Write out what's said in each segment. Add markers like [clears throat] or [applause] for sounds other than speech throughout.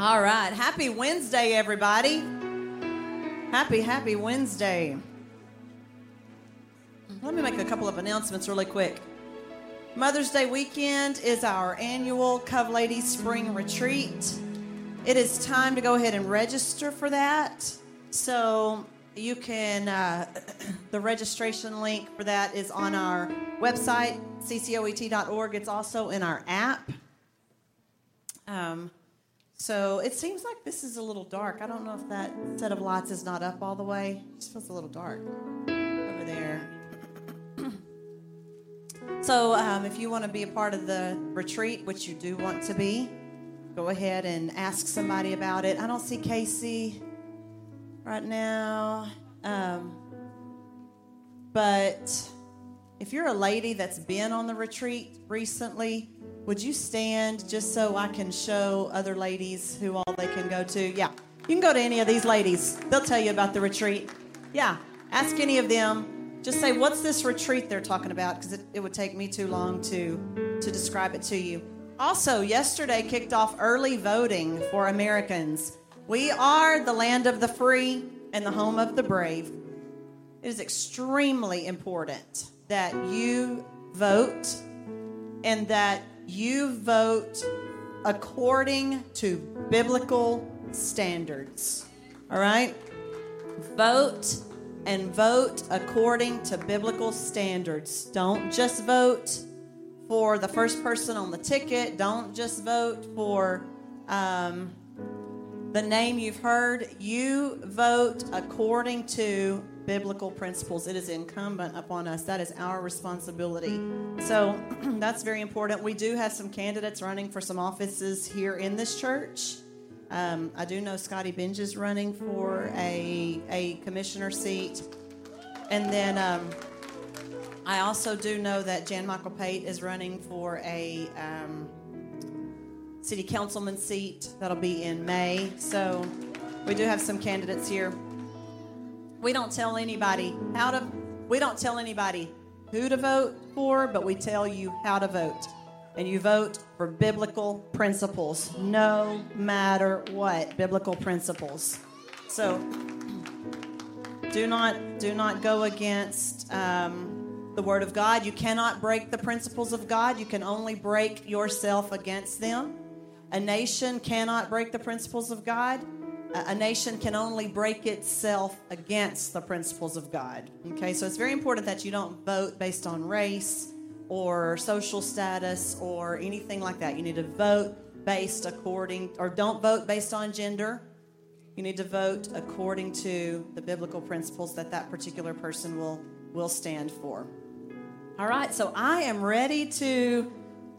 All right. Happy Wednesday, everybody. Happy, happy Wednesday. Let me make a couple of announcements really quick. Mother's Day weekend is our annual Cove Ladies Spring Retreat. It is time to go ahead and register for that. So you can, uh, [clears throat] the registration link for that is on our website, ccoet.org. It's also in our app. Um, so it seems like this is a little dark. I don't know if that set of lights is not up all the way. It just feels a little dark over there. [clears throat] so um, if you want to be a part of the retreat, which you do want to be, go ahead and ask somebody about it. I don't see Casey right now. Um, but if you're a lady that's been on the retreat recently, would you stand just so I can show other ladies who all they can go to? Yeah, you can go to any of these ladies. They'll tell you about the retreat. Yeah, ask any of them. Just say, what's this retreat they're talking about? Because it, it would take me too long to, to describe it to you. Also, yesterday kicked off early voting for Americans. We are the land of the free and the home of the brave. It is extremely important that you vote and that you vote according to biblical standards. All right? Vote and vote according to biblical standards. Don't just vote for the first person on the ticket. Don't just vote for um, the name you've heard. You vote according to biblical principles. It is incumbent upon us. That is our responsibility. So [clears throat] that's very important. We do have some candidates running for some offices here in this church. Um, I do know Scotty Binge is running for a, a commissioner seat. And then um, I also do know that Jan Michael Pate is running for a um, city councilman seat. That'll be in May. So we do have some candidates here. We don't tell anybody how to, we don't tell anybody who to vote for, but we tell you how to vote. And you vote for biblical principles, no matter what, biblical principles. So do not do not go against um, the word of God. You cannot break the principles of God. You can only break yourself against them. A nation cannot break the principles of God a nation can only break itself against the principles of God. Okay, so it's very important that you don't vote based on race or social status or anything like that. You need to vote based according, or don't vote based on gender. You need to vote according to the biblical principles that that particular person will will stand for. All right, so I am ready to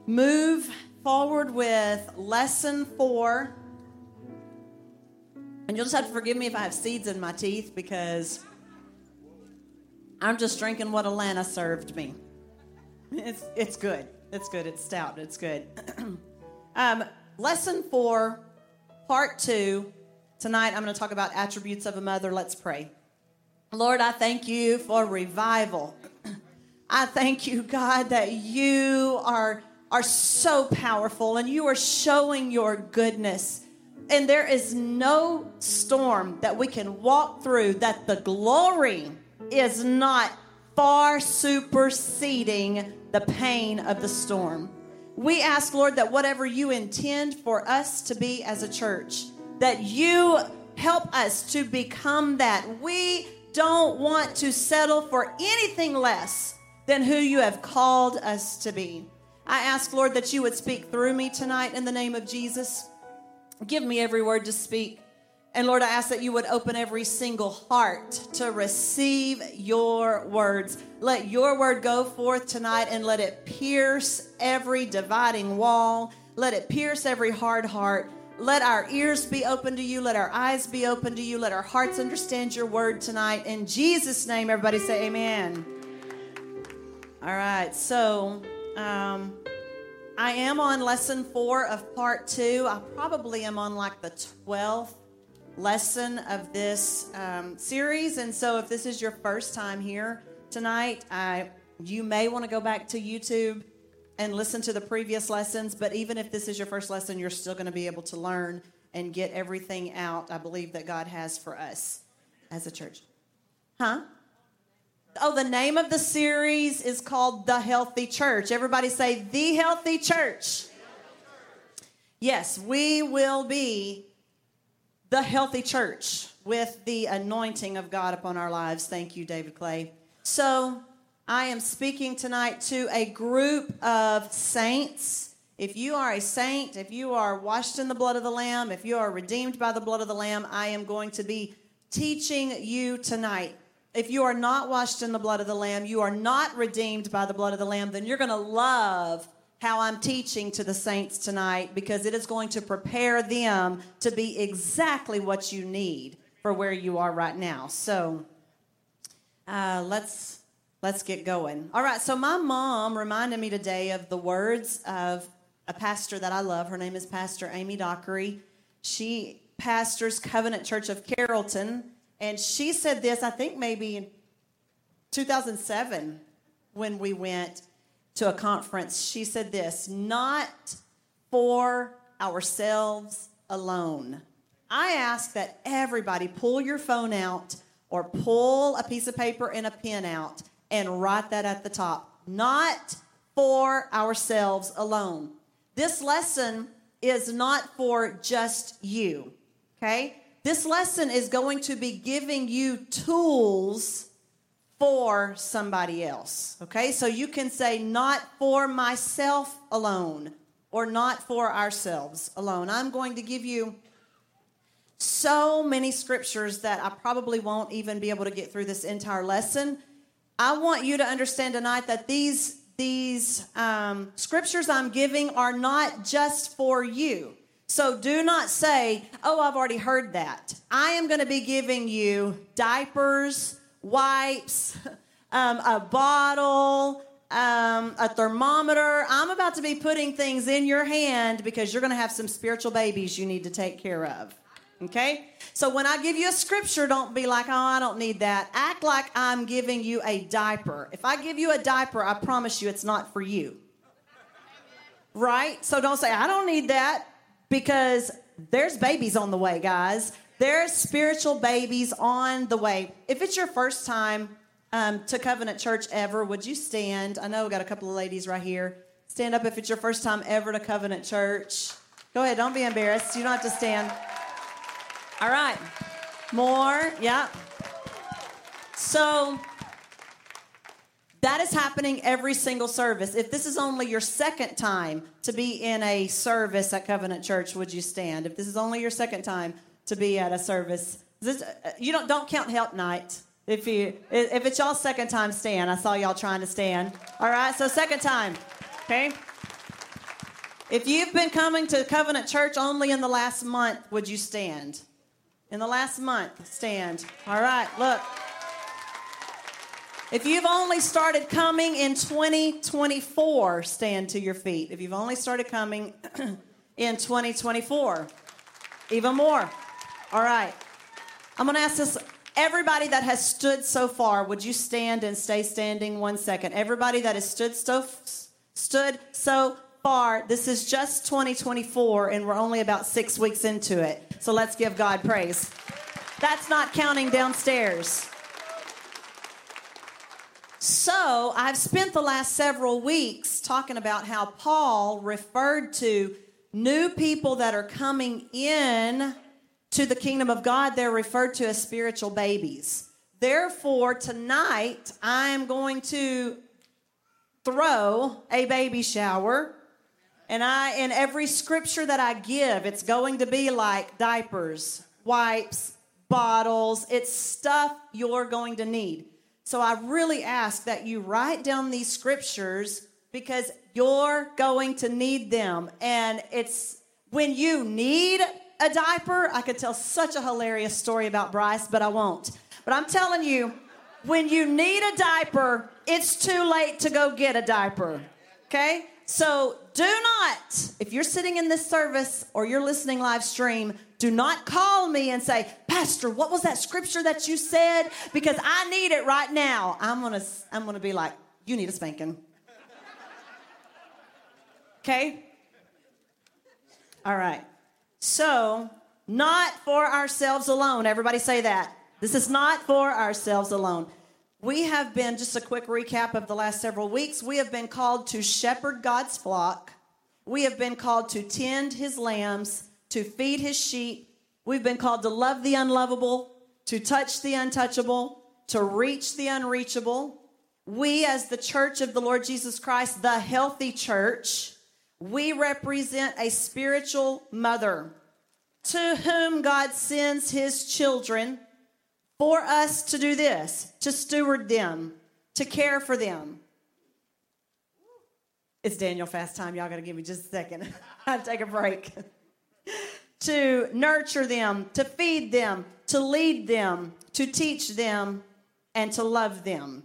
move forward with lesson four and you'll just have to forgive me if I have seeds in my teeth because I'm just drinking what Alana served me. It's, it's good. It's good. It's stout. It's good. [clears throat] um, lesson four, part two. Tonight I'm going to talk about attributes of a mother. Let's pray. Lord, I thank you for revival. [clears throat] I thank you, God, that you are, are so powerful and you are showing your goodness and there is no storm that we can walk through that the glory is not far superseding the pain of the storm. We ask, Lord, that whatever you intend for us to be as a church, that you help us to become that. We don't want to settle for anything less than who you have called us to be. I ask, Lord, that you would speak through me tonight in the name of Jesus. Give me every word to speak. And Lord, I ask that you would open every single heart to receive your words. Let your word go forth tonight and let it pierce every dividing wall. Let it pierce every hard heart. Let our ears be open to you. Let our eyes be open to you. Let our hearts understand your word tonight. In Jesus' name, everybody say amen. All right, so um, I am on lesson four of part two. I probably am on like the 12th lesson of this um, series. And so if this is your first time here tonight, I, you may want to go back to YouTube and listen to the previous lessons. But even if this is your first lesson, you're still going to be able to learn and get everything out I believe that God has for us as a church. Huh? Oh, the name of the series is called The Healthy Church. Everybody say, The Healthy Church. Yes, we will be the healthy church with the anointing of God upon our lives. Thank you, David Clay. So, I am speaking tonight to a group of saints. If you are a saint, if you are washed in the blood of the Lamb, if you are redeemed by the blood of the Lamb, I am going to be teaching you tonight. If you are not washed in the blood of the Lamb, you are not redeemed by the blood of the Lamb, then you're going to love how I'm teaching to the saints tonight because it is going to prepare them to be exactly what you need for where you are right now. So uh, let's let's get going. All right. So my mom reminded me today of the words of a pastor that I love. Her name is Pastor Amy Dockery. She pastors Covenant Church of Carrollton, and she said this. I think maybe in 2007 when we went to a conference, she said this not for ourselves alone. I ask that everybody pull your phone out or pull a piece of paper and a pen out and write that at the top. Not for ourselves alone. This lesson is not for just you, okay? This lesson is going to be giving you tools for somebody else. Okay, so you can say, not for myself alone, or not for ourselves alone. I'm going to give you so many scriptures that I probably won't even be able to get through this entire lesson. I want you to understand tonight that these these um, scriptures I'm giving are not just for you. So do not say, "Oh, I've already heard that." I am going to be giving you diapers wipes, [laughs] um, a bottle, um, a thermometer. I'm about to be putting things in your hand because you're going to have some spiritual babies you need to take care of. Okay? So when I give you a scripture, don't be like, oh, I don't need that. Act like I'm giving you a diaper. If I give you a diaper, I promise you it's not for you. Right? So don't say, I don't need that because there's babies on the way, guys. There's spiritual babies on the way. If it's your first time um, to Covenant Church ever, would you stand? I know we got a couple of ladies right here. Stand up if it's your first time ever to Covenant Church. Go ahead, don't be embarrassed. You don't have to stand. All right. More, yeah. So that is happening every single service. If this is only your second time to be in a service at Covenant Church, would you stand? If this is only your second time, to be at a service. This, uh, you don't don't count help night. If you if it's y'all second time stand, I saw y'all trying to stand. All right, so second time, okay. If you've been coming to Covenant Church only in the last month, would you stand? In the last month, stand. All right, look. If you've only started coming in 2024, stand to your feet. If you've only started coming [clears throat] in 2024, even more. All right. I'm going to ask this everybody that has stood so far, would you stand and stay standing one second? Everybody that has stood so stood so far, this is just 2024 and we're only about 6 weeks into it. So let's give God praise. That's not counting downstairs. So, I've spent the last several weeks talking about how Paul referred to new people that are coming in to the kingdom of God, they're referred to as spiritual babies. Therefore, tonight I'm going to throw a baby shower. And I in every scripture that I give, it's going to be like diapers, wipes, bottles. It's stuff you're going to need. So I really ask that you write down these scriptures because you're going to need them. And it's when you need a diaper, I could tell such a hilarious story about Bryce, but I won't. But I'm telling you, when you need a diaper, it's too late to go get a diaper. Okay? So do not, if you're sitting in this service or you're listening live stream, do not call me and say, Pastor, what was that scripture that you said? Because I need it right now. I'm gonna, I'm gonna be like, you need a spanking. Okay? All right. So Not for ourselves alone. Everybody say that. This is not for ourselves alone. We have been, just a quick recap of the last several weeks, we have been called to shepherd God's flock. We have been called to tend his lambs, to feed his sheep. We've been called to love the unlovable, to touch the untouchable, to reach the unreachable. We, as the church of the Lord Jesus Christ, the healthy church, we represent a spiritual mother to whom God sends his children for us to do this, to steward them, to care for them. It's Daniel fast time. Y'all got to give me just a second. [laughs] I take a break. To nurture them, to feed them, to lead them, to teach them, and to love them.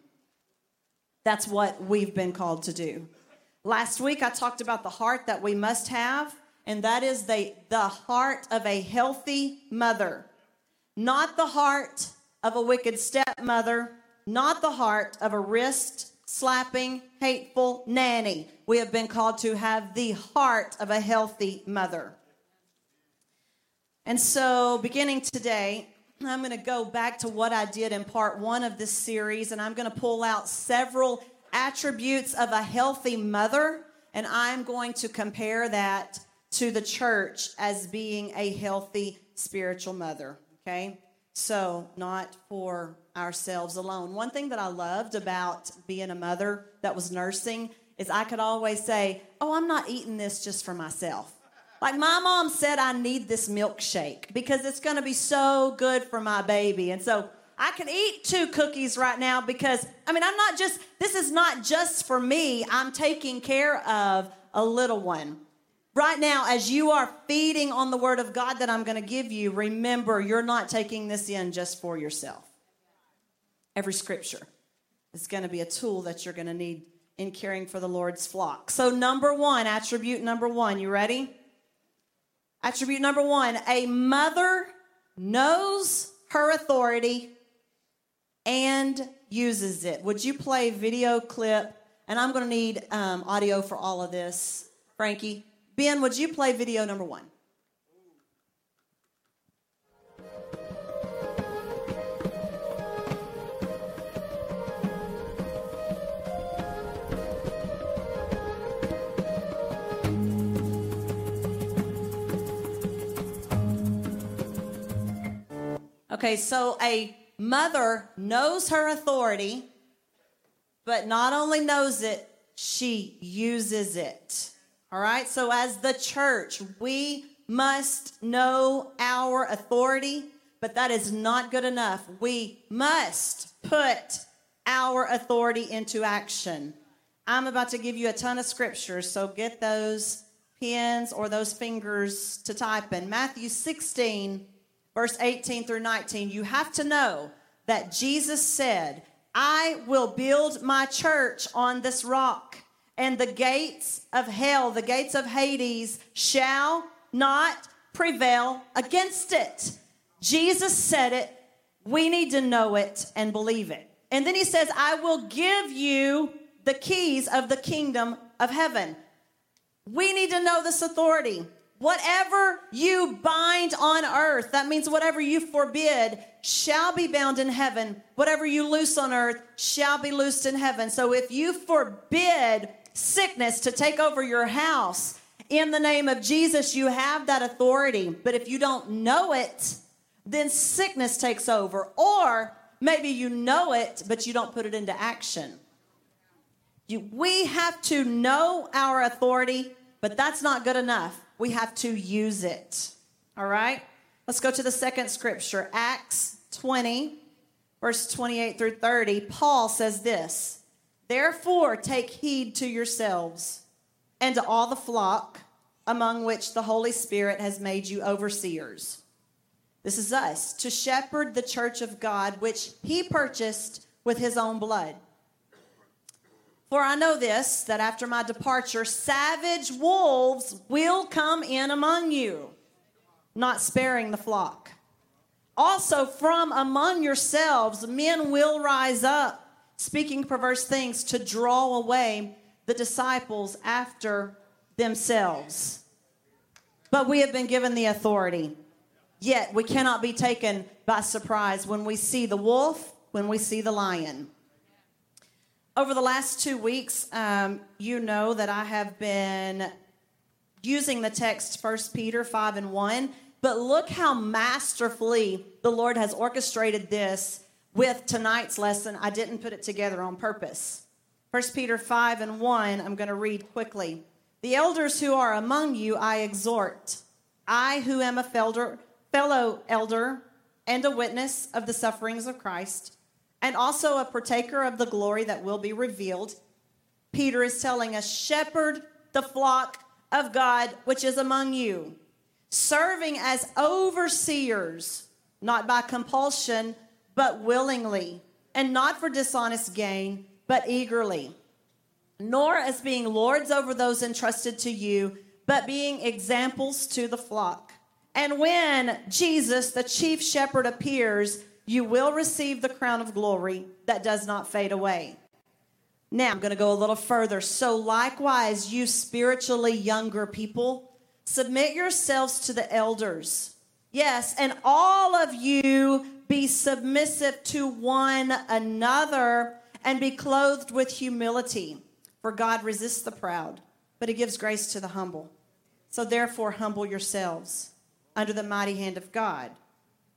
That's what we've been called to do. Last week, I talked about the heart that we must have, and that is the, the heart of a healthy mother, not the heart of a wicked stepmother, not the heart of a wrist slapping, hateful nanny. We have been called to have the heart of a healthy mother. And so, beginning today, I'm going to go back to what I did in part one of this series, and I'm going to pull out several attributes of a healthy mother, and I'm going to compare that to the church as being a healthy spiritual mother. Okay? So, not for ourselves alone. One thing that I loved about being a mother that was nursing is I could always say, Oh, I'm not eating this just for myself. Like my mom said, I need this milkshake because it's going to be so good for my baby. And so I can eat two cookies right now because, I mean, I'm not just, this is not just for me. I'm taking care of a little one. Right now, as you are feeding on the word of God that I'm going to give you, remember you're not taking this in just for yourself. Every scripture is going to be a tool that you're going to need in caring for the Lord's flock. So, number one, attribute number one, you ready? Attribute number one a mother knows her authority and uses it. Would you play video clip? And I'm going to need um, audio for all of this. Frankie, Ben, would you play video number one? Okay, so a mother knows her authority, but not only knows it, she uses it. All right, so as the church, we must know our authority, but that is not good enough. We must put our authority into action. I'm about to give you a ton of scriptures, so get those pens or those fingers to type in. Matthew 16 verse 18 through 19, you have to know that Jesus said, I will build my church on this rock, and the gates of hell, the gates of Hades, shall not prevail against it. Jesus said it. We need to know it and believe it. And then he says, I will give you the keys of the kingdom of heaven. We need to know this authority. Whatever you bind on earth, that means whatever you forbid shall be bound in heaven. Whatever you loose on earth shall be loosed in heaven. So if you forbid sickness to take over your house in the name of Jesus, you have that authority. But if you don't know it, then sickness takes over. Or maybe you know it, but you don't put it into action. You, we have to know our authority, but that's not good enough we have to use it. All right? Let's go to the second scripture, Acts 20, verse 28 through 30. Paul says this Therefore, take heed to yourselves and to all the flock among which the Holy Spirit has made you overseers. This is us, to shepherd the church of God, which he purchased with his own blood. For I know this, that after my departure, savage wolves will come in among you, not sparing the flock. Also, from among yourselves, men will rise up, speaking perverse things to draw away the disciples after themselves. But we have been given the authority. Yet we cannot be taken by surprise when we see the wolf, when we see the lion. Over the last two weeks, um, you know that I have been using the text 1 Peter 5 and 1, but look how masterfully the Lord has orchestrated this with tonight's lesson. I didn't put it together on purpose. 1 Peter 5 and 1, I'm going to read quickly. The elders who are among you, I exhort. I, who am a felder, fellow elder and a witness of the sufferings of Christ, and also a partaker of the glory that will be revealed. Peter is telling us, shepherd the flock of God which is among you, serving as overseers, not by compulsion, but willingly, and not for dishonest gain, but eagerly, nor as being lords over those entrusted to you, but being examples to the flock. And when Jesus, the chief shepherd, appears, you will receive the crown of glory that does not fade away. Now, I'm going to go a little further. So, likewise, you spiritually younger people, submit yourselves to the elders. Yes, and all of you be submissive to one another and be clothed with humility. For God resists the proud, but he gives grace to the humble. So, therefore, humble yourselves under the mighty hand of God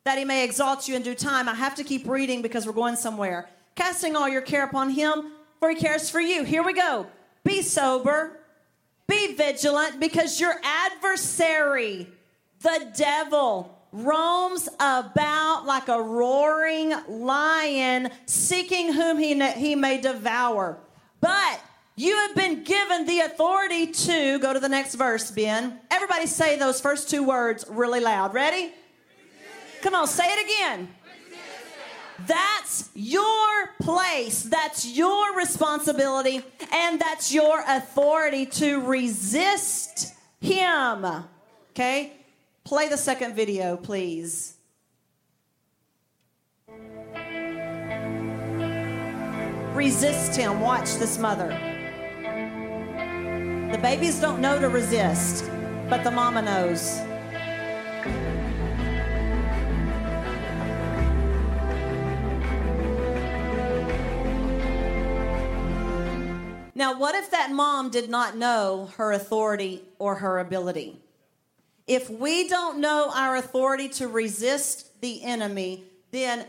that he may exalt you in due time. I have to keep reading because we're going somewhere. Casting all your care upon him, for he cares for you. Here we go. Be sober, be vigilant, because your adversary, the devil, roams about like a roaring lion, seeking whom he, he may devour. But you have been given the authority to go to the next verse, Ben. Everybody say those first two words really loud. Ready? Come on, say it again. That's your place. That's your responsibility. And that's your authority to resist him. Okay? Play the second video, please. Resist him. Watch this mother. The babies don't know to resist, but the mama knows. Now, what if that mom did not know her authority or her ability? If we don't know our authority to resist the enemy, then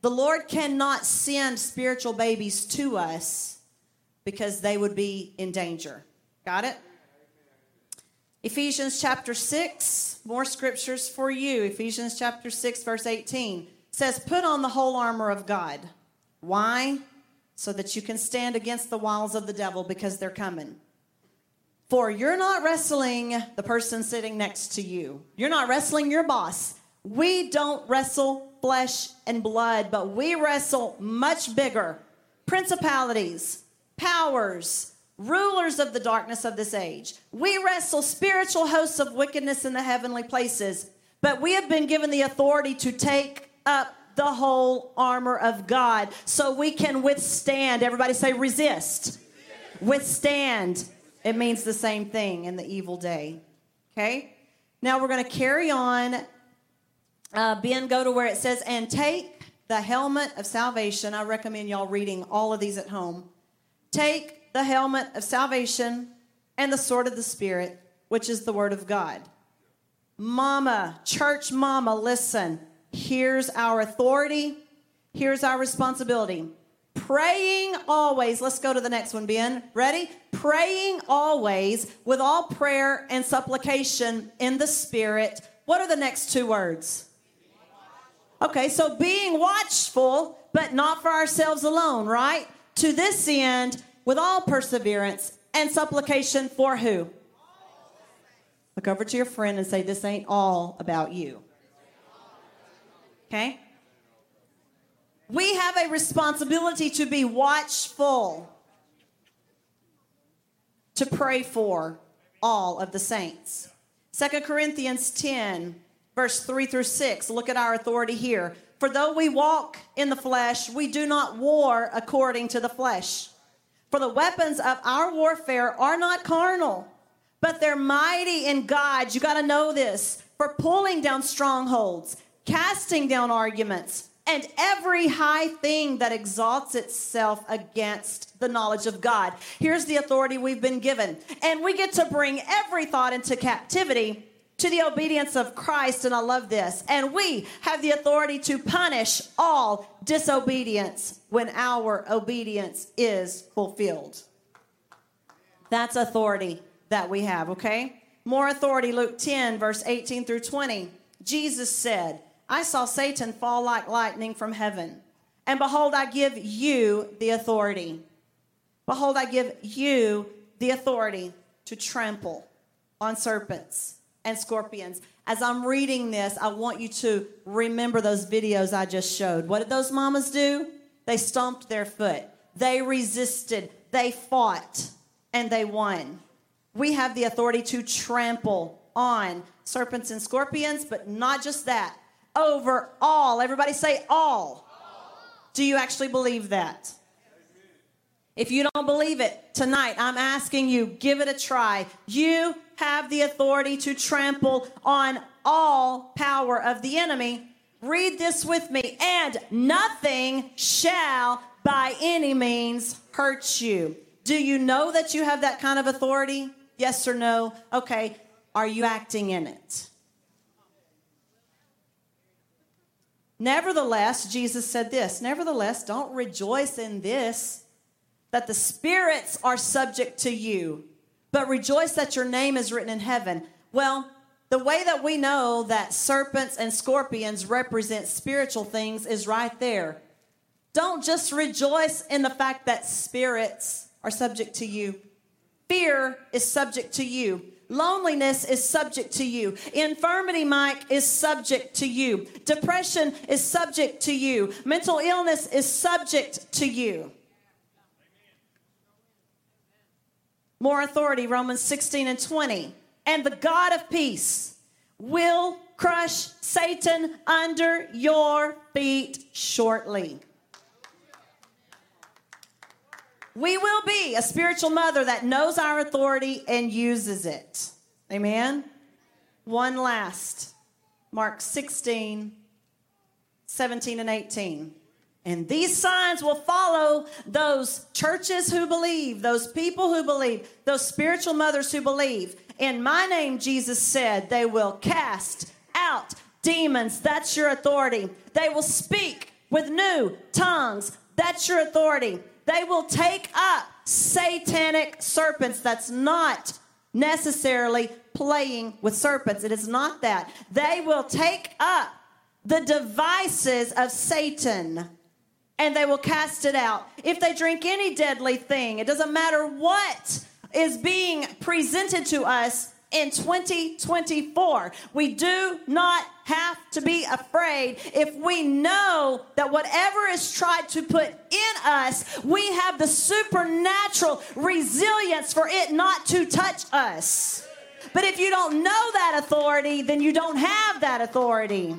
the Lord cannot send spiritual babies to us because they would be in danger. Got it? Ephesians chapter 6, more scriptures for you. Ephesians chapter 6, verse 18 says, Put on the whole armor of God. Why? So that you can stand against the wiles of the devil because they're coming. For you're not wrestling the person sitting next to you, you're not wrestling your boss. We don't wrestle flesh and blood, but we wrestle much bigger principalities, powers, rulers of the darkness of this age. We wrestle spiritual hosts of wickedness in the heavenly places, but we have been given the authority to take up the whole armor of God so we can withstand. Everybody say resist. Withstand. It means the same thing in the evil day. Okay? Now we're going to carry on. Uh, ben, go to where it says, and take the helmet of salvation. I recommend y'all reading all of these at home. Take the helmet of salvation and the sword of the Spirit, which is the word of God. Mama, church mama, listen. Here's our authority. Here's our responsibility. Praying always. Let's go to the next one, Ben. Ready? Praying always with all prayer and supplication in the Spirit. What are the next two words? Okay, so being watchful, but not for ourselves alone, right? To this end, with all perseverance and supplication for who? Look over to your friend and say, This ain't all about you. Okay? We have a responsibility to be watchful, to pray for all of the saints. Second Corinthians 10, verse 3 through 6. Look at our authority here. For though we walk in the flesh, we do not war according to the flesh. For the weapons of our warfare are not carnal, but they're mighty in God. You got to know this for pulling down strongholds, casting down arguments, and every high thing that exalts itself against the knowledge of God. Here's the authority we've been given. And we get to bring every thought into captivity to the obedience of Christ. And I love this. And we have the authority to punish all disobedience when our obedience is fulfilled. That's authority that we have, okay? More authority, Luke 10, verse 18 through 20. Jesus said, I saw Satan fall like lightning from heaven. And behold, I give you the authority. Behold, I give you the authority to trample on serpents and scorpions. As I'm reading this, I want you to remember those videos I just showed. What did those mamas do? They stomped their foot, they resisted, they fought, and they won. We have the authority to trample on serpents and scorpions, but not just that over all. Everybody say all. Do you actually believe that? If you don't believe it tonight, I'm asking you, give it a try. You have the authority to trample on all power of the enemy. Read this with me. And nothing shall by any means hurt you. Do you know that you have that kind of authority? Yes or no? Okay. Are you acting in it? Nevertheless, Jesus said this Nevertheless, don't rejoice in this, that the spirits are subject to you, but rejoice that your name is written in heaven. Well, the way that we know that serpents and scorpions represent spiritual things is right there. Don't just rejoice in the fact that spirits are subject to you. Fear is subject to you. Loneliness is subject to you. Infirmity, Mike, is subject to you. Depression is subject to you. Mental illness is subject to you. More authority, Romans 16 and 20. And the God of peace will crush Satan under your feet shortly. We will be a spiritual mother that knows our authority and uses it. Amen. One last Mark 16, 17, and 18. And these signs will follow those churches who believe, those people who believe, those spiritual mothers who believe. In my name, Jesus said, they will cast out demons. That's your authority. They will speak with new tongues. That's your authority. They will take up satanic serpents. That's not necessarily playing with serpents. It is not that. They will take up the devices of Satan and they will cast it out. If they drink any deadly thing, it doesn't matter what is being presented to us, in 2024. We do not have to be afraid if we know that whatever is tried to put in us, we have the supernatural resilience for it not to touch us. But if you don't know that authority, then you don't have that authority.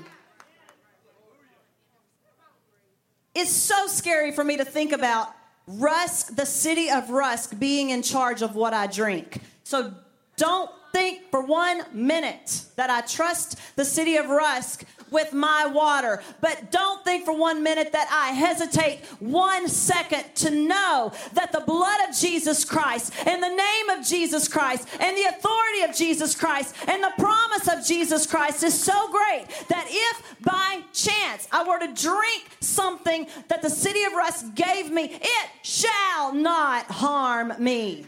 It's so scary for me to think about Rusk, the city of Rusk, being in charge of what I drink. So don't think for one minute that I trust the city of Rusk with my water. But don't think for one minute that I hesitate one second to know that the blood of Jesus Christ and the name of Jesus Christ and the authority of Jesus Christ and the promise of Jesus Christ is so great that if by chance I were to drink something that the city of Rusk gave me, it shall not harm me.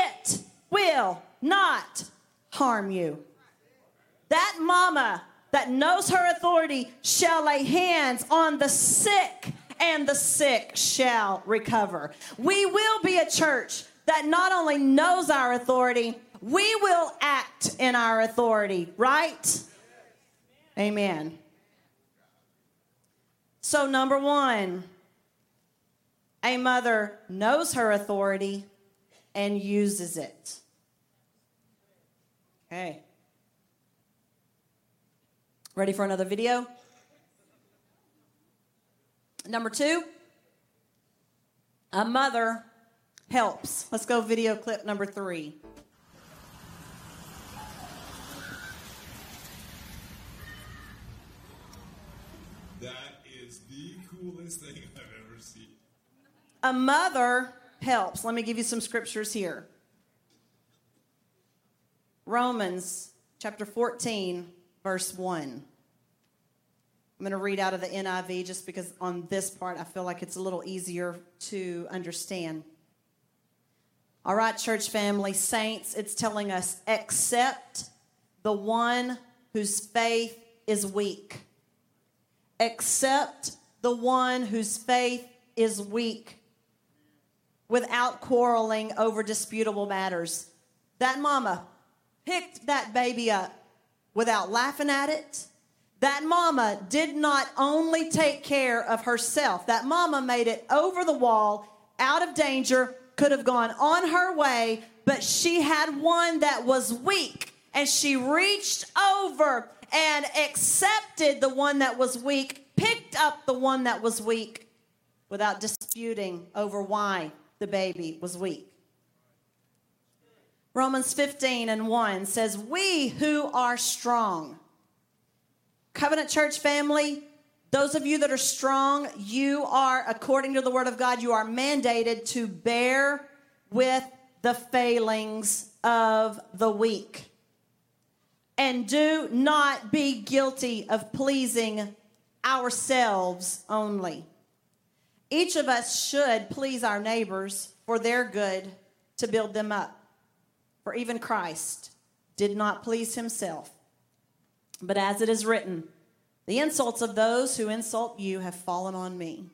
It will not harm you. That mama that knows her authority shall lay hands on the sick, and the sick shall recover. We will be a church that not only knows our authority, we will act in our authority, right? Amen. So, number one, a mother knows her authority and uses it. Okay. Ready for another video? Number two, a mother helps. Let's go video clip number three. That is the coolest thing I've ever seen. A mother helps. Let me give you some scriptures here. Romans chapter 14, verse 1. I'm going to read out of the NIV just because on this part I feel like it's a little easier to understand. All right, church family, saints, it's telling us accept the one whose faith is weak. Accept the one whose faith is weak without quarreling over disputable matters. That mama picked that baby up without laughing at it. That mama did not only take care of herself, that mama made it over the wall, out of danger, could have gone on her way, but she had one that was weak. And she reached over and accepted the one that was weak, picked up the one that was weak without disputing over why the baby was weak. Romans 15 and 1 says, We who are strong. Covenant Church family, those of you that are strong, you are, according to the Word of God, you are mandated to bear with the failings of the weak. And do not be guilty of pleasing ourselves only. Each of us should please our neighbors for their good to build them up. For even Christ did not please himself. But as it is written, the insults of those who insult you have fallen on me.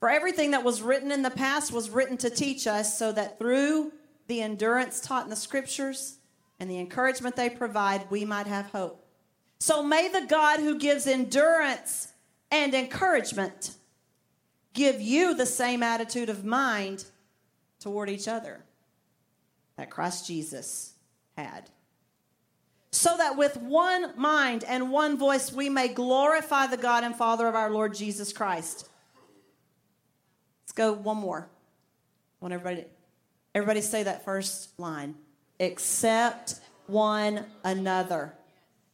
For everything that was written in the past was written to teach us, so that through the endurance taught in the scriptures and the encouragement they provide, we might have hope. So may the God who gives endurance and encouragement give you the same attitude of mind toward each other that Christ Jesus had. So that with one mind and one voice we may glorify the God and Father of our Lord Jesus Christ. Let's go one more. I want everybody everybody say that first line. Accept one another.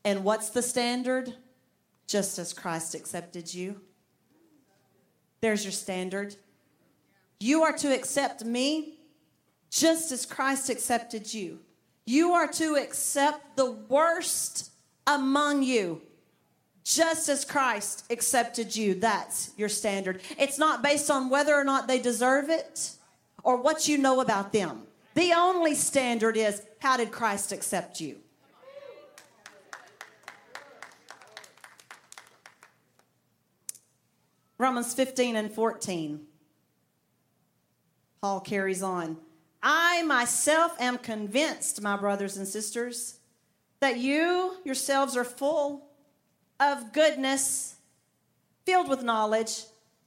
And what's the standard? Just as Christ accepted you. There's your standard. You are to accept me just as Christ accepted you. You are to accept the worst among you, just as Christ accepted you. That's your standard. It's not based on whether or not they deserve it or what you know about them. The only standard is how did Christ accept you? Romans 15 and 14. Paul carries on. I myself am convinced, my brothers and sisters, that you yourselves are full of goodness, filled with knowledge.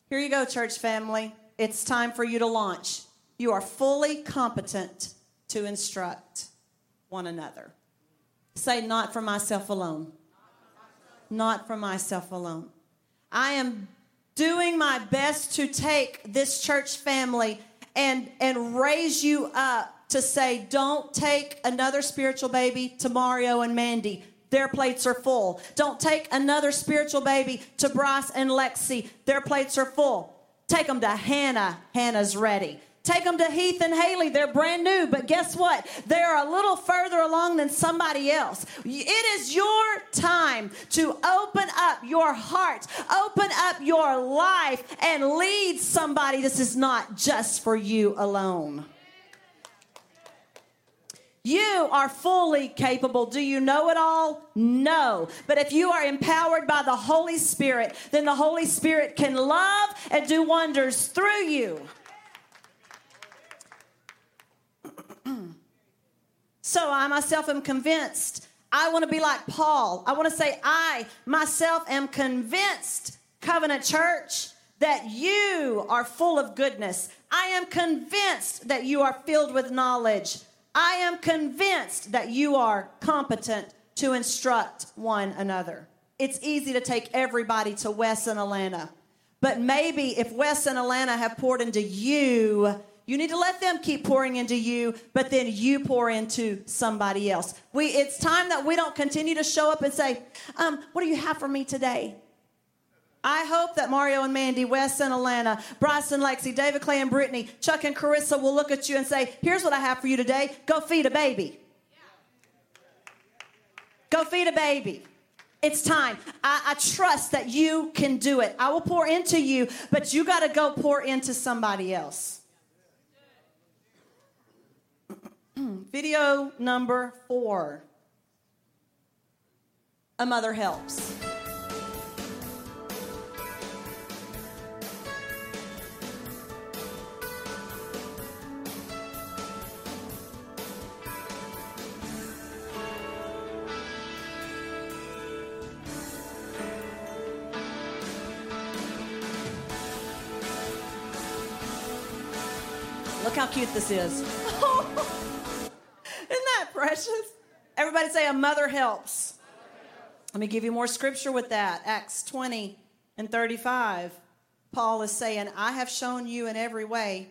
Here you go, church family. It's time for you to launch. You are fully competent to instruct one another. Say, not for myself alone. Not for myself alone. I am doing my best to take this church family and and raise you up to say don't take another spiritual baby to Mario and Mandy. Their plates are full. Don't take another spiritual baby to Bryce and Lexi. Their plates are full. Take them to Hannah. Hannah's ready Take them to Heath and Haley. They're brand new, but guess what? They're a little further along than somebody else. It is your time to open up your heart, open up your life, and lead somebody. This is not just for you alone. You are fully capable. Do you know it all? No. But if you are empowered by the Holy Spirit, then the Holy Spirit can love and do wonders through you. So I myself am convinced. I want to be like Paul. I want to say, I myself am convinced, Covenant Church, that you are full of goodness. I am convinced that you are filled with knowledge. I am convinced that you are competent to instruct one another. It's easy to take everybody to Wes and Alana. But maybe if Wes and Alana have poured into you, You need to let them keep pouring into you, but then you pour into somebody else. We, it's time that we don't continue to show up and say, um, What do you have for me today? I hope that Mario and Mandy, Wes and Alana, Bryce and Lexi, David, Clay and Brittany, Chuck and Carissa will look at you and say, Here's what I have for you today go feed a baby. Go feed a baby. It's time. I, I, trust that you can do it. I will pour into you, but you got to go pour into somebody else. [clears throat] Video number four A Mother Helps. How cute this is. [laughs] Isn't that precious? Everybody say, A mother helps. Let me give you more scripture with that. Acts 20 and 35. Paul is saying, I have shown you in every way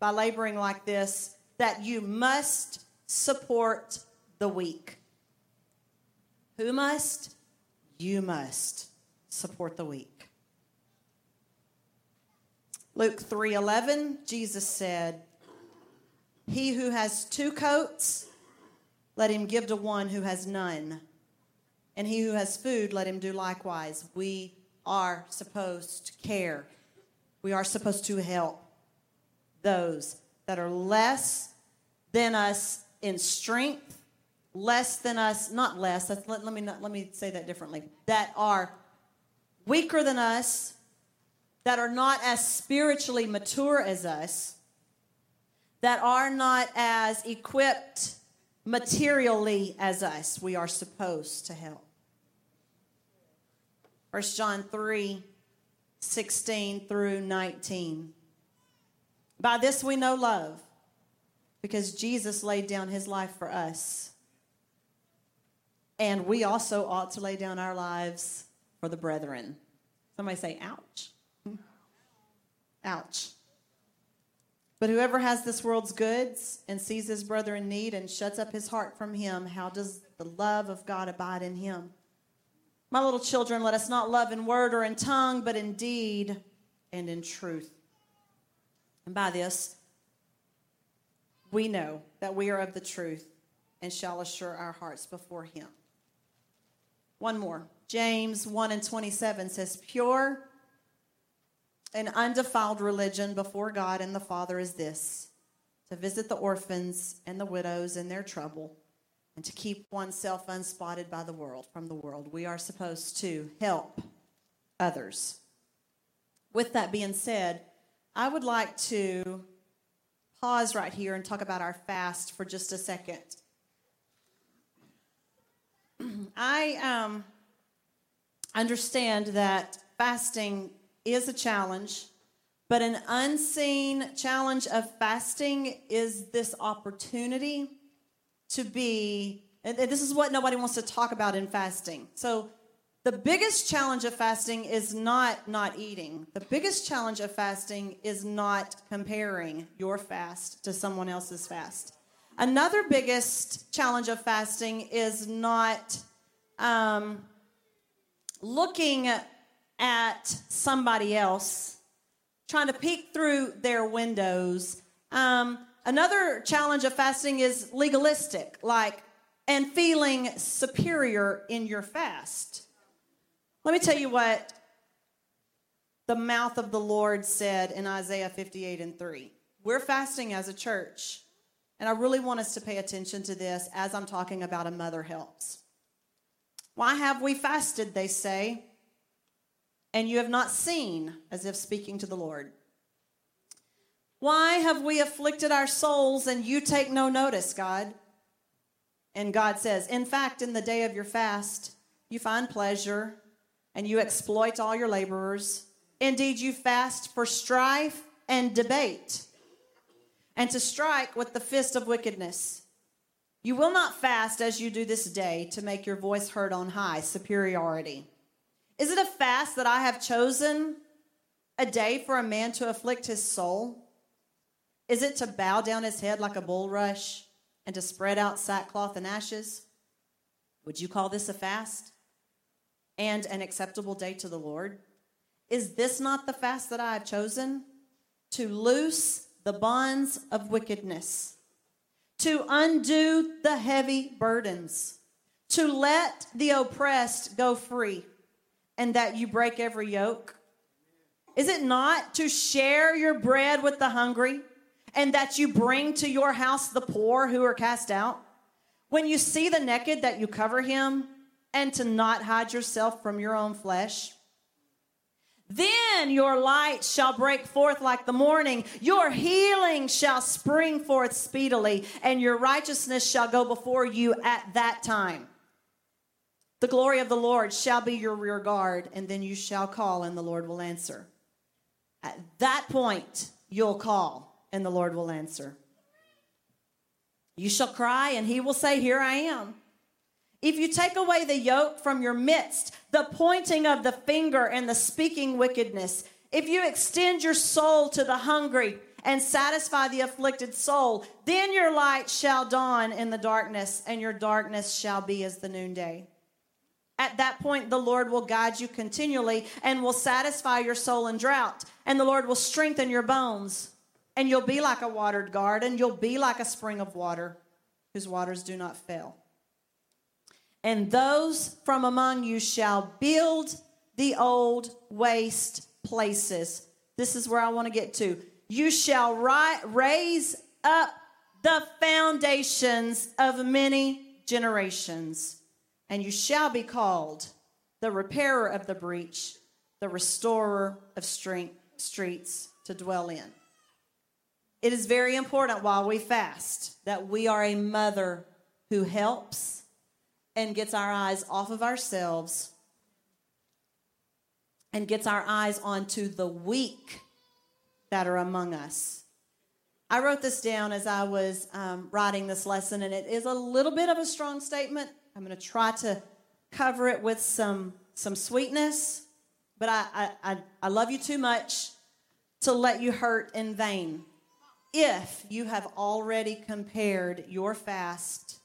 by laboring like this that you must support the weak. Who must? You must support the weak. Luke 3:11, Jesus said, "He who has two coats, let him give to one who has none. And he who has food, let him do likewise." We are supposed to care. We are supposed to help those that are less than us in strength, less than us, not less, let, let, me, not, let me say that differently, that are weaker than us, that are not as spiritually mature as us, that are not as equipped materially as us, we are supposed to help. 1 John 3 16 through 19. By this we know love, because Jesus laid down his life for us. And we also ought to lay down our lives for the brethren. Somebody say, ouch. [laughs] Ouch. But whoever has this world's goods and sees his brother in need and shuts up his heart from him, how does the love of God abide in him? My little children, let us not love in word or in tongue, but in deed and in truth. And by this, we know that we are of the truth and shall assure our hearts before him. One more. James 1 and 27 says, Pure an undefiled religion before God and the Father is this to visit the orphans and the widows in their trouble and to keep oneself unspotted by the world from the world. We are supposed to help others. With that being said, I would like to pause right here and talk about our fast for just a second. [clears throat] I um, understand that fasting is a challenge, but an unseen challenge of fasting is this opportunity to be, and this is what nobody wants to talk about in fasting. So, the biggest challenge of fasting is not not eating. The biggest challenge of fasting is not comparing your fast to someone else's fast. Another biggest challenge of fasting is not um, looking at somebody else, trying to peek through their windows. Um, another challenge of fasting is legalistic, like, and feeling superior in your fast. Let me tell you what the mouth of the Lord said in Isaiah 58 and 3. We're fasting as a church, and I really want us to pay attention to this as I'm talking about a mother helps. Why have we fasted, they say? And you have not seen, as if speaking to the Lord. Why have we afflicted our souls and you take no notice, God? And God says, In fact, in the day of your fast, you find pleasure and you exploit all your laborers. Indeed, you fast for strife and debate and to strike with the fist of wickedness. You will not fast as you do this day to make your voice heard on high, superiority. Is it a fast that I have chosen a day for a man to afflict his soul? Is it to bow down his head like a bulrush and to spread out sackcloth and ashes? Would you call this a fast and an acceptable day to the Lord? Is this not the fast that I have chosen? To loose the bonds of wickedness, to undo the heavy burdens, to let the oppressed go free, and that you break every yoke? Is it not to share your bread with the hungry, and that you bring to your house the poor who are cast out? When you see the naked, that you cover him, and to not hide yourself from your own flesh? Then your light shall break forth like the morning. Your healing shall spring forth speedily, and your righteousness shall go before you at that time. The glory of the Lord shall be your rear guard, and then you shall call, and the Lord will answer. At that point, you'll call, and the Lord will answer. You shall cry, and he will say, Here I am. If you take away the yoke from your midst, the pointing of the finger and the speaking wickedness, if you extend your soul to the hungry and satisfy the afflicted soul, then your light shall dawn in the darkness, and your darkness shall be as the noonday. At that point, the Lord will guide you continually and will satisfy your soul in drought, and the Lord will strengthen your bones, and you'll be like a watered garden, you'll be like a spring of water whose waters do not fail. And those from among you shall build the old waste places. This is where I want to get to. You shall ri- raise up the foundations of many generations, and you shall be called the repairer of the breach, the restorer of strength, streets to dwell in. It is very important while we fast that we are a mother who helps and gets our eyes off of ourselves and gets our eyes onto the weak that are among us. I wrote this down as I was um, writing this lesson, and it is a little bit of a strong statement. I'm going to try to cover it with some some sweetness, but I, I, I love you too much to let you hurt in vain. If you have already compared your fast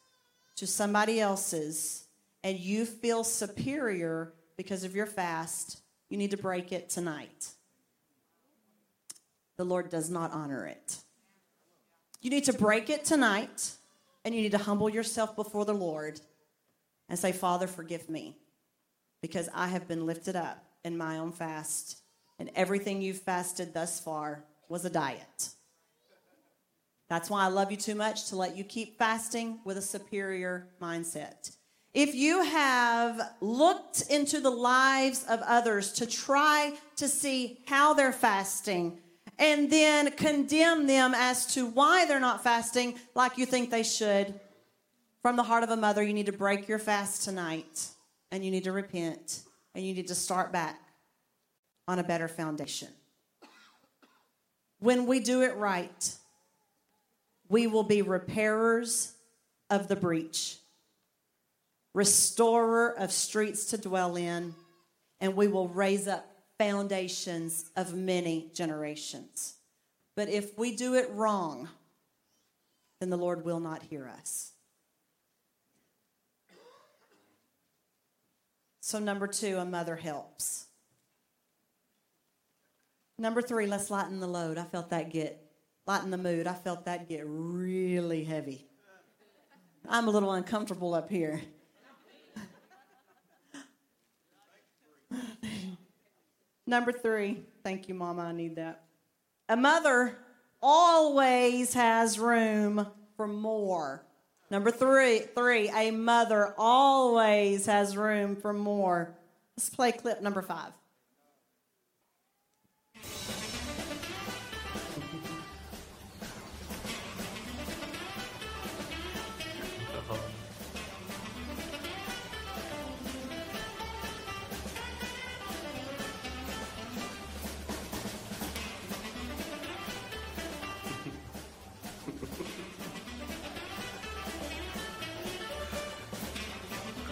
to somebody else's and you feel superior because of your fast, you need to break it tonight. The Lord does not honor it. You need to break it tonight and you need to humble yourself before the Lord and say, Father, forgive me because I have been lifted up in my own fast and everything you've fasted thus far was a diet. That's why I love you too much to let you keep fasting with a superior mindset. If you have looked into the lives of others to try to see how they're fasting and then condemn them as to why they're not fasting like you think they should, from the heart of a mother, you need to break your fast tonight and you need to repent and you need to start back on a better foundation. When we do it right, we will be repairers of the breach, restorer of streets to dwell in, and we will raise up foundations of many generations. But if we do it wrong, then the Lord will not hear us. So, number two, a mother helps. Number three, let's lighten the load. I felt that get lighten the mood. I felt that get really heavy. I'm a little uncomfortable up here. [laughs] Number three, thank you, Mama. I need that. A mother always has room for more. Number three, three, a mother always has room for more. Let's play clip number five.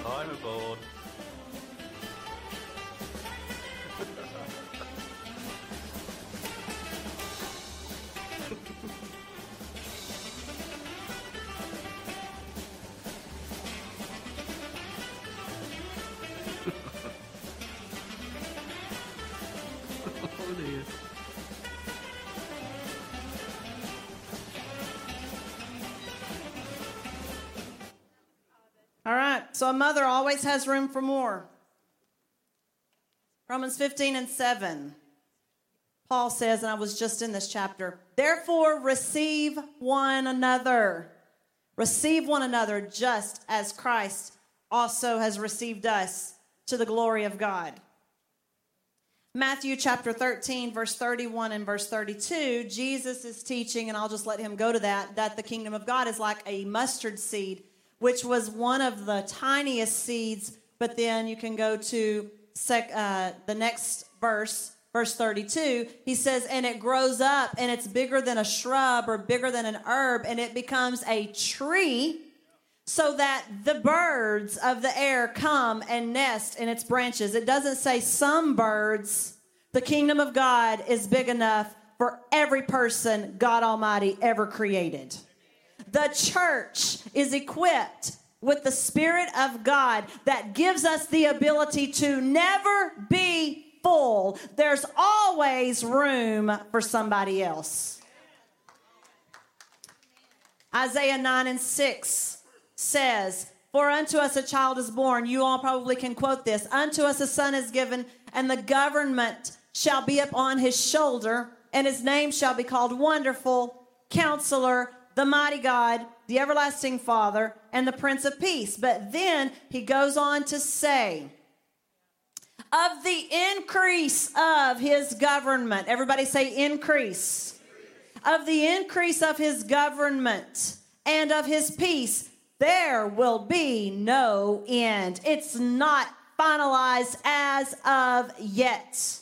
I'm aboard. So a mother always has room for more. Romans 15 and 7. Paul says, and I was just in this chapter, therefore receive one another. Receive one another just as Christ also has received us to the glory of God. Matthew chapter 13, verse 31 and verse 32, Jesus is teaching, and I'll just let him go to that, that the kingdom of God is like a mustard seed, which was one of the tiniest seeds. But then you can go to sec, uh, the next verse, verse 32. He says, And it grows up, and it's bigger than a shrub or bigger than an herb, and it becomes a tree so that the birds of the air come and nest in its branches. It doesn't say some birds. The kingdom of God is big enough for every person God Almighty ever created. The church is equipped with the Spirit of God that gives us the ability to never be full. There's always room for somebody else. Isaiah 9 and 6 says, For unto us a child is born. You all probably can quote this. Unto us a son is given, and the government shall be upon his shoulder, and his name shall be called Wonderful, Counselor, the Mighty God, the Everlasting Father, and the Prince of Peace. But then he goes on to say, of the increase of his government. Everybody say increase. Of the increase of his government and of his peace there will be no end. It's not finalized as of yet.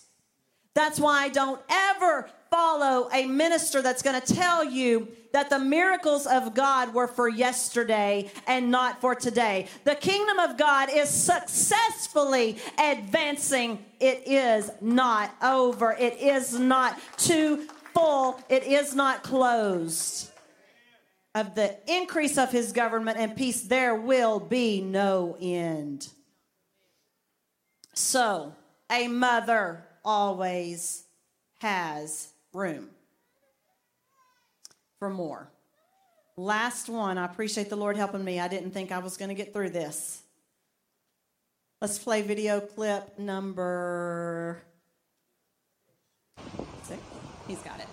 That's why I don't ever follow a minister that's going to tell you that the miracles of God were for yesterday and not for today. The kingdom of God is successfully advancing. It is not over. It is not too full. It is not closed of the increase of his government and peace, there will be no end. So, a mother always has room for more. Last one. I appreciate the Lord helping me. I didn't think I was going to get through this. Let's play video clip number six. He's got it.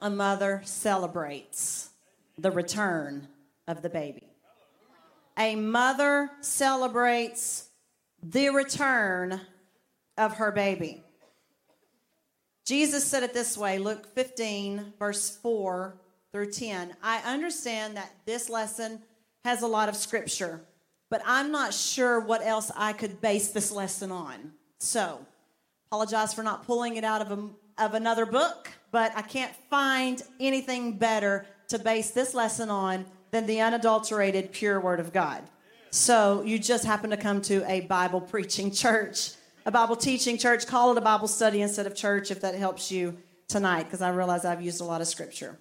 A mother celebrates the return of the baby. A mother celebrates the return of her baby. Jesus said it this way Luke 15, verse 4 through 10. I understand that this lesson has a lot of scripture, but I'm not sure what else I could base this lesson on. So, apologize for not pulling it out of, a, of another book but I can't find anything better to base this lesson on than the unadulterated, pure Word of God. So you just happen to come to a Bible preaching church, a Bible teaching church. Call it a Bible study instead of church if that helps you tonight, because I realize I've used a lot of scripture.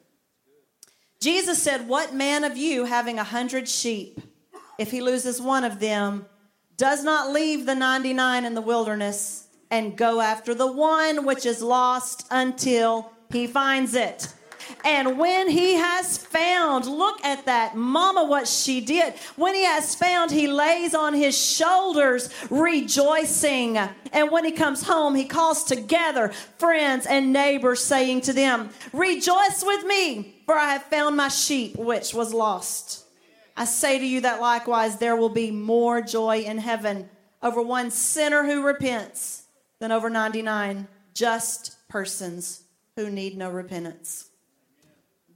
Jesus said, What man of you having a hundred sheep, if he loses one of them, does not leave the 99 in the wilderness and go after the one which is lost until he finds it. And when he has found, look at that, mama, what she did. When he has found, he lays on his shoulders, rejoicing. And when he comes home, he calls together friends and neighbors, saying to them, Rejoice with me, for I have found my sheep, which was lost. I say to you that likewise there will be more joy in heaven over one sinner who repents than over 99 just persons who need no repentance.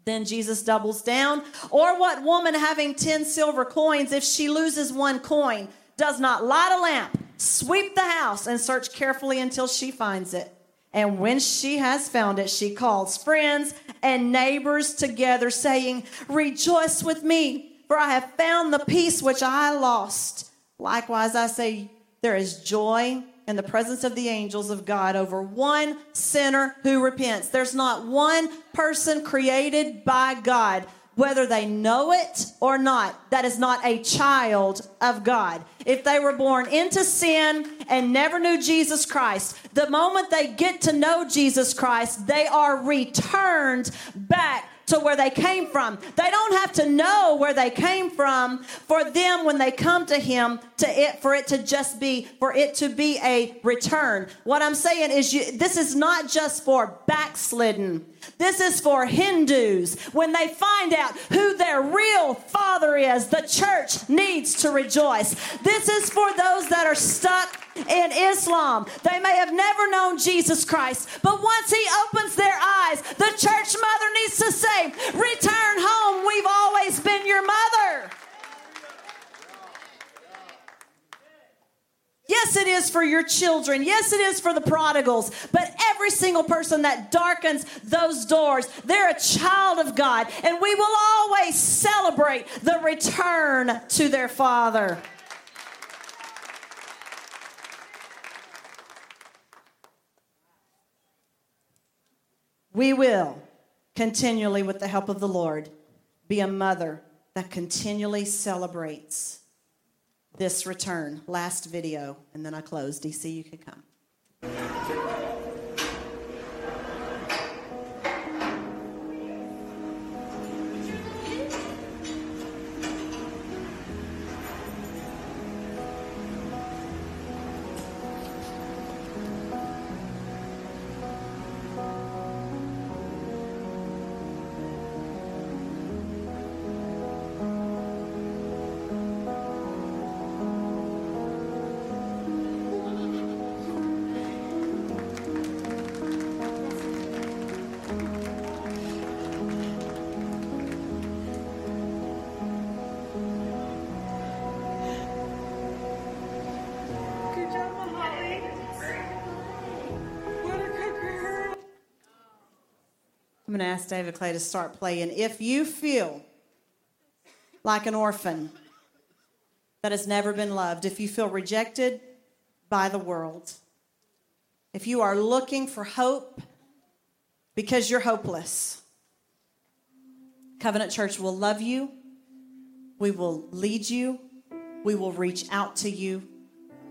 Then Jesus doubles down. Or what woman having 10 silver coins, if she loses one coin, does not light a lamp, sweep the house, and search carefully until she finds it? And when she has found it, she calls friends and neighbors together, saying, Rejoice with me for I have found the piece which I lost. Likewise, I say, there is joy in the presence of the angels of God over one sinner who repents. There's not one person created by God whether they know it or not, that is not a child of God. If they were born into sin and never knew Jesus Christ, the moment they get to know Jesus Christ, they are returned back to where they came from. They don't have to know where they came from for them when they come to him to it for it to just be for it to be a return. What I'm saying is you, this is not just for backslidden. This is for Hindus. When they find out who their real father is, the church needs to rejoice. This is for those that are stuck in Islam. They may have never known Jesus Christ, but once He opens their eyes, the church mother needs to say, Return home. We've always been your mother. Yes, it is for your children. Yes, it is for the prodigals. But every single person that darkens those doors, they're a child of God. And we will always celebrate the return to their Father. We will continually, with the help of the Lord, be a mother that continually celebrates this return. Last video, and then I close. DC, you can come. To ask David Clay to start playing. If you feel like an orphan that has never been loved, if you feel rejected by the world, if you are looking for hope because you're hopeless, Covenant Church will love you. We will lead you. We will reach out to you.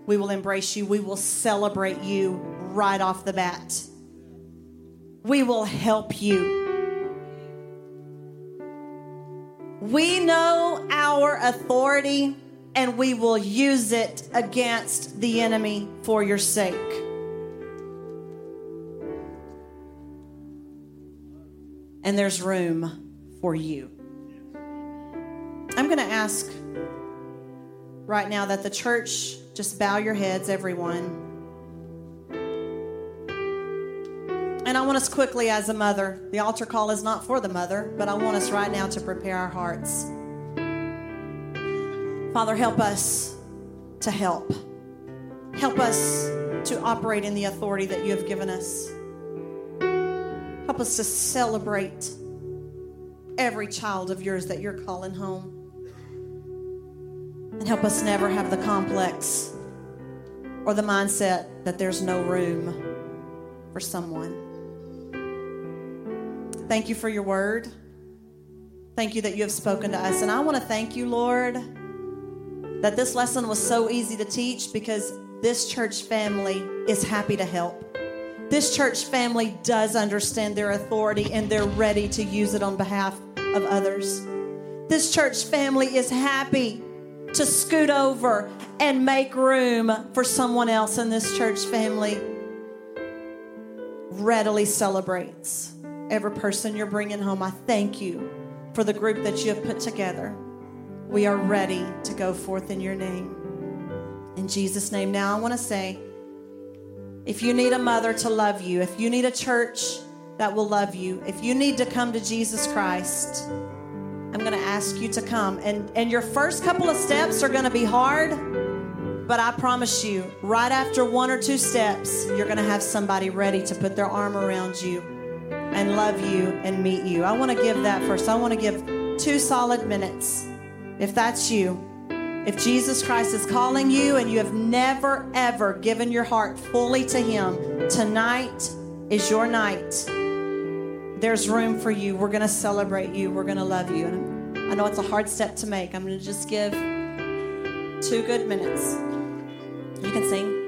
We will embrace you. We will celebrate you right off the bat. We will help you. We know our authority and we will use it against the enemy for your sake. And there's room for you. I'm going to ask right now that the church just bow your heads, everyone. And I want us quickly, as a mother, the altar call is not for the mother, but I want us right now to prepare our hearts. Father, help us to help. Help us to operate in the authority that you have given us. Help us to celebrate every child of yours that you're calling home. And help us never have the complex or the mindset that there's no room for someone. Thank you for your word. Thank you that you have spoken to us. And I want to thank you, Lord, that this lesson was so easy to teach because this church family is happy to help. This church family does understand their authority and they're ready to use it on behalf of others. This church family is happy to scoot over and make room for someone else in this church family. Readily celebrates every person you're bringing home. I thank you for the group that you have put together. We are ready to go forth in your name. In Jesus' name. Now, I want to say if you need a mother to love you, if you need a church that will love you, if you need to come to Jesus Christ, I'm going to ask you to come. And, and your first couple of steps are going to be hard, but I promise you, right after one or two steps, you're going to have somebody ready to put their arm around you and love you and meet you. I want to give that first. I want to give two solid minutes. If that's you, if Jesus Christ is calling you and you have never, ever given your heart fully to Him, tonight is your night. There's room for you. We're going to celebrate you. We're going to love you. And I know it's a hard step to make. I'm going to just give two good minutes. You can sing.